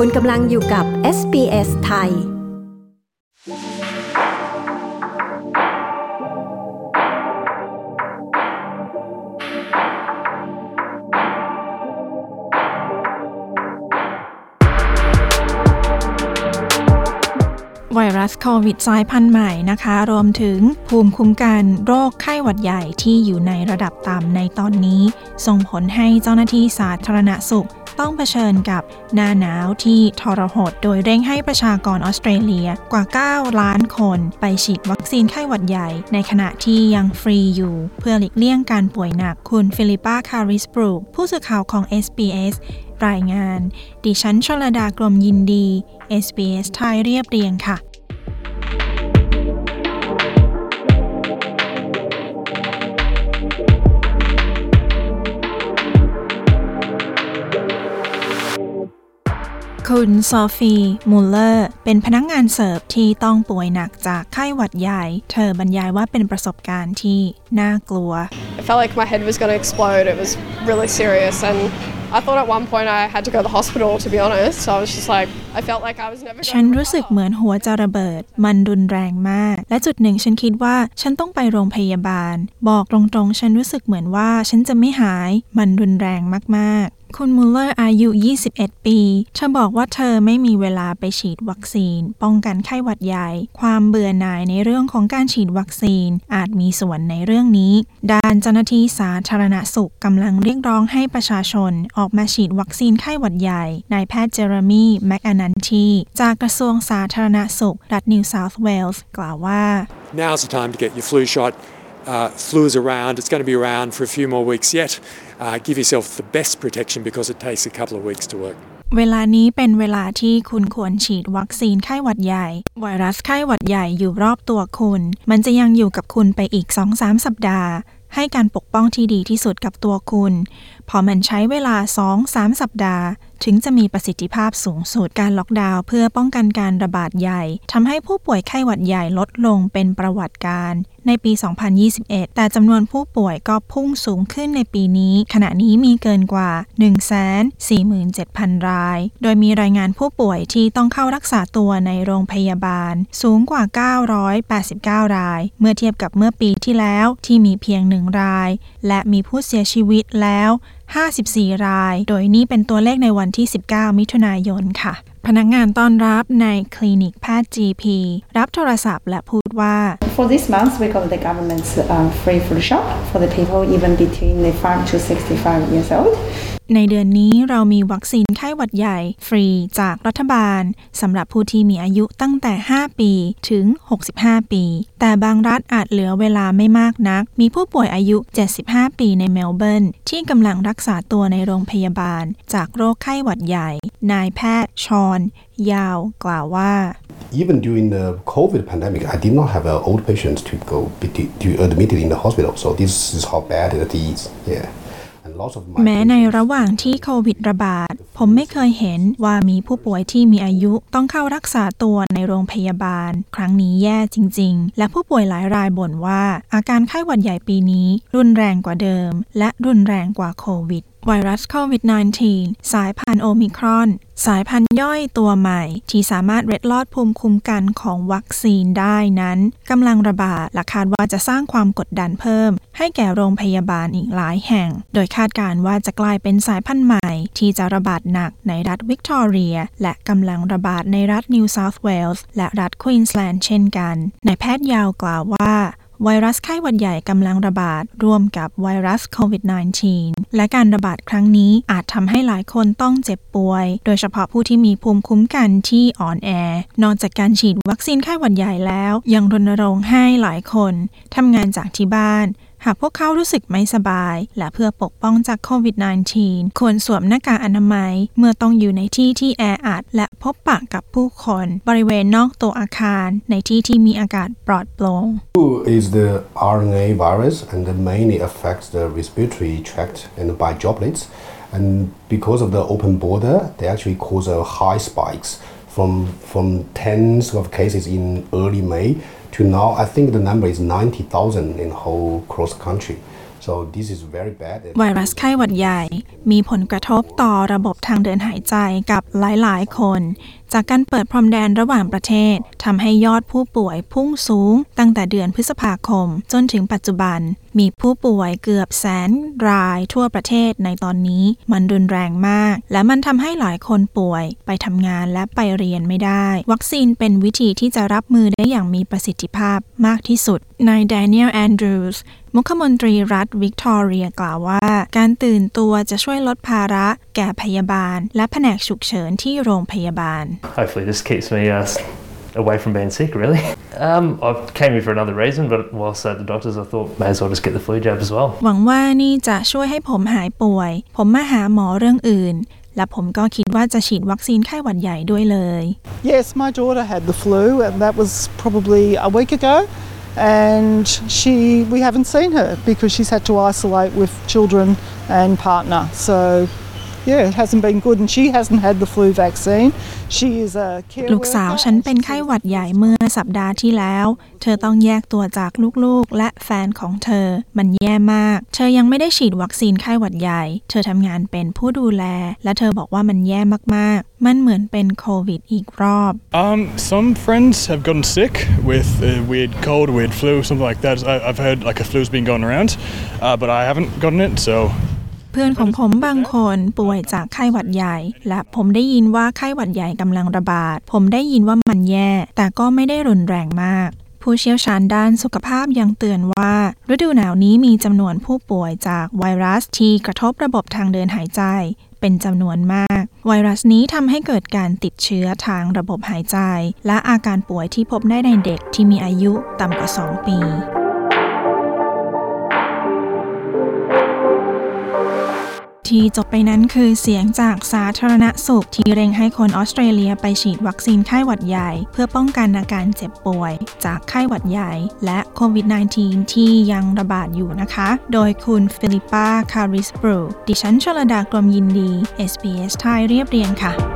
คุณกำลังอยู่กับ SBS ไทย ไวรัสโควิดสายพันธุ์ใหม่นะคะ รวมถึงภูมิคุ้มกันโรคไข้หวัดใหญ่ที่อยู่ในระดับต่ำในตอนนี้ ส่งผลให้เจ้าหน้าที่สาธารณสุข ต้องเผชิญกับหน้าหนาวที่ทรหด โดยเร่งให้ประชากรออสเตรเลียกว่า 9 ล้านคนไปฉีดวัคซีนไข้หวัดใหญ่ ในขณะที่ยังฟรีอยู่ เพื่อหลีกเลี่ยงการป่วยหนักคุณฟิลิปปาคาริสบรูกผู้สื่อข่าวของ SBS รายงาน ดิฉันชลดากรมยินดี SBS ไทยเรียบเรียงค่ะ คุณโซฟีมูลเลอร์ เป็นพนักงานเสิร์ฟที่ต้องป่วยหนักจากไข้หวัดใหญ่ เธอบรรยายว่าเป็นประสบการณ์ที่น่ากลัว It felt like my head was going to explode. It was really serious, and I thought at one point I had to go to the hospital. To be honest, so I was just like, I felt like I was never. ฉัน gonna รู้สึก recover. เหมือนหัวจะระเบิด มันรุนแรงมาก และจุดหนึ่งฉันคิดว่าฉันต้องไปโรงพยาบาล บอกตรงๆ ฉันรู้สึกเหมือนว่าฉันจะไม่หาย มันรุนแรงมากๆ คุณมูลเลอร์อายุ 21 ปี เธอบอกว่าเธอไม่มีเวลาไปฉีดวัคซีน ป้องกันไข้หวัดใหญ่ ความเบื่อหน่ายในเรื่องของการฉีดวัคซีน อาจมีส่วนในเรื่องนี้ ด้านเจ้าหน้าที่สาธารณสุขกำลังเรียกร้องให้ประชาชน ออกมาฉีดวัคซีนไข้หวัดใหญ่ นายแพทย์เจอร์มีแมกอนันทีจากกระทรวงสาธารณสุข รัฐนิวเซาท์เวลส์กล่าวว่า Now's the time to get your flu shot. Uh, flu is around, it's going to be around for a few more weeks yet. Uh, give yourself the best protection because it takes a couple of weeks to work. เวลานี้เป็นเวลาที่คุณควรฉีดวัคซีนไข้หวัดใหญ่ ไวรัสไข้หวัดใหญ่อยู่รอบตัวคุณ มันจะยังอยู่กับคุณไปอีก 2-3 สัปดาห์ ให้การปกป้องที่ดีที่สุดกับตัวคุณ พอมันใช้เวลา 2-3 สัปดาห์ถึงจะมีประสิทธิภาพสูงสุดการล็อกดาวน์เพื่อป้องกันการระบาดใหญ่ทำให้ผู้ป่วยไข้หวัดใหญ่ลดลงเป็นประวัติการในปี 2021 แต่จำนวนผู้ป่วยก็พุ่งสูงขึ้นในปีนี้ ขณะนี้มีเกินกว่า 147,000 ราย โดยมีรายงานผู้ป่วยที่ต้องเข้ารักษาตัวในโรงพยาบาล สูงกว่า 989 ราย เมื่อเทียบกับเมื่อปีที่แล้วที่มีเพียงหนึ่งราย และมีผู้เสียชีวิตแล้ว 54 ราย โดยนี่เป็นตัวเลขในวันที่ 19 มิถุนายนค่ะ พนักงานต้อนรับในคลินิกแพทย์ GP รับโทรศัพท์และพูดว่า For this month, we got the government's uh, free flu shot for the people even between the 5 to 65 years old. ในเดือนนี้เรามีวัคซีนไข้หวัดใหญ่ ฟรีจากรัฐบาลสำหรับผู้ที่มีอายุตั้งแต่ 5 ปีถึง 65 ปี แต่บางรัฐอาจเหลือเวลาไม่มากนัก มีผู้ป่วยอายุ 75 ปีในเมลเบิร์นที่กำลังรักษาตัวในโรงพยาบาล จากโรคไข้หวัดใหญ่ นายแพทย์ชอนยาวกล่าวว่า even during the COVID pandemic, I did not have old patients to go to to admitted in the hospital. So this is how bad it is. Yeah, แม้ในระหว่างที่โควิดระบาด ผมไม่เคยเห็นว่ามีผู้ป่วยที่มีอายุต้องเข้ารักษาตัวในโรงพยาบาล ครั้งนี้แย่จริง ๆ และผู้ป่วยหลายรายบ่นว่า อาการไข้หวัดใหญ่ปีนี้ รุนแรงกว่าเดิม และรุนแรงกว่าโควิด ไวรัสโควิด -19 สายพันธุ์โอมิครอน สายพันธุ์ย่อยตัวใหม่ ที่สามารถเล็ดลอดภูมิคุ้มกันของวัคซีนได้นั้นกำลังระบาดและคาดว่าจะสร้างความกดดันเพิ่ม ให้แก่โรงพยาบาลอีกหลายแห่ง โดยคาดการณ์ว่าจะกลายเป็นสายพันธุ์ใหม่ ที่จะระบาดหนักในรัฐวิกตอเรีย และกำลังระบาดในรัฐนิวเซาท์เวลส์และรัฐควีนสแลนด์เช่นกันนายแพทย์ยาวกล่าวว่า ไวรัสไข้หวัดใหญ่กำลังระบาด ร่วมกับไวรัสโควิด -19 และการระบาดครั้งนี้อาจทำให้หลายคนต้องเจ็บป่วย โดยเฉพาะผู้ที่มีภูมิคุ้มกันที่อ่อนแอ นอกจากการฉีดวัคซีนไข้หวัดใหญ่แล้ว ยังรณรงค์ให้หลายคนทำงานจากที่บ้าน หากพวกเขารู้สึกไม่สบาย และเพื่อปกป้องจากโควิด -19 ควรสวมหน้ากากอนามัย เมื่อต้องอยู่ในที่ที่แออัดและพบปะกับผู้คน บริเวณนอกตัวอาคาร ในที่ที่มีอากาศปลอดโปร่ง Flu is the RNA virus and it mainly affects the respiratory tract and by droplets. And because of the open border, they actually cause a high spikes from from tens of cases in early May to now. I think the number is 90,000 in whole cross country. So this is very bad. ไวรัสไข้หวัดใหญ่ มีผลกระทบต่อระบบทางเดินหายใจกับหลาย ๆ คน จากการเปิดพรมแดนระหว่างประเทศทำให้ยอดผู้ป่วยพุ่งสูงตั้งแต่เดือนพฤษภาคม จนถึงปัจจุบัน มีผู้ป่วยเกือบแสนรายทั่วประเทศในตอนนี้มันรุนแรงมาก และมันทำให้หลายคนป่วย ไปทำงานและไปเรียนไม่ได้ วัคซีนเป็นวิธีที่จะรับมือได้อย่างมีประสิทธิภาพมากที่สุดนายแดเนียลแอนดรูส์มุขมนตรีรัฐวิกตอเรียกล่าวว่า การตื่นตัวจะช่วยลดภาระแก่พยาบาล และแผนกฉุกเฉินที่โรงพยาบาล Hopefully, this keeps me uh, away from being sick, really. Um, I came here for another reason, but whilst at the doctor's, I thought may as well just get the flu jab as well. หวังว่านี่จะช่วยให้ผมหายป่วย ผมมาหาหมอเรื่องอื่น และผมก็คิดว่าจะฉีดวัคซีนไข้หวัดใหญ่ด้วยเลย Yes, my daughter had the flu, and that was probably a week ago. And she, we haven't seen her because she's had to isolate with children and partner. So, yeah, it hasn't been good. And she hasn't had the flu vaccine. She is a care ลูกสาว worker ฉัน and เป็นไข้หวัดใหญ่เมื่อสัปดาห์ที่แล้ว เธอต้องแยกตัวจากลูกๆ และแฟนของเธอ มันแย่มาก เธอยังไม่ได้ฉีดวัคซีนไข้หวัดใหญ่ เธอทำงานเป็นผู้ดูแล และเธอบอกว่ามันแย่มากๆ มันเหมือนเป็นโควิดอีกรอบ Um, some friends have gotten sick with a weird cold, weird flu, something like that. I, I've heard like a flu's been going around, uh, but I haven't gotten it, so เพื่อนของผมบางคนป่วยจากไข้หวัดใหญ่ และผมได้ยินว่าไข้หวัดใหญ่กำลังระบาด ผมได้ยินว่ามันแย่ แต่ก็ไม่ได้รุนแรงมากผู้เชี่ยวชาญด้านสุขภาพยังเตือนว่า ฤดูหนาวนี้มีจำนวนผู้ป่วยจากไวรัสที่กระทบระบบทางเดินหายใจ เป็นจำนวนมาก ไวรัสนี้ทำให้เกิดการติดเชื้อทางระบบหายใจ และอาการป่วยที่พบได้ในเด็กที่มีอายุต่ำกว่า 2 ปี ที่จบไปนั้นคือเสียงจากสาธารณสุขที่เร่งให้คนออสเตรเลียไปฉีดวัคซีนไข้หวัดใหญ่ เพื่อป้องกันอาการเจ็บป่วย จากไข้หวัดใหญ่ และโควิด -19 ที่ยังระบาดอยู่นะคะ โดยคุณฟิลิปปา คาริสบรูดิฉันชลดากรมยินดี SBS ไทยเรียบเรียงค่ะ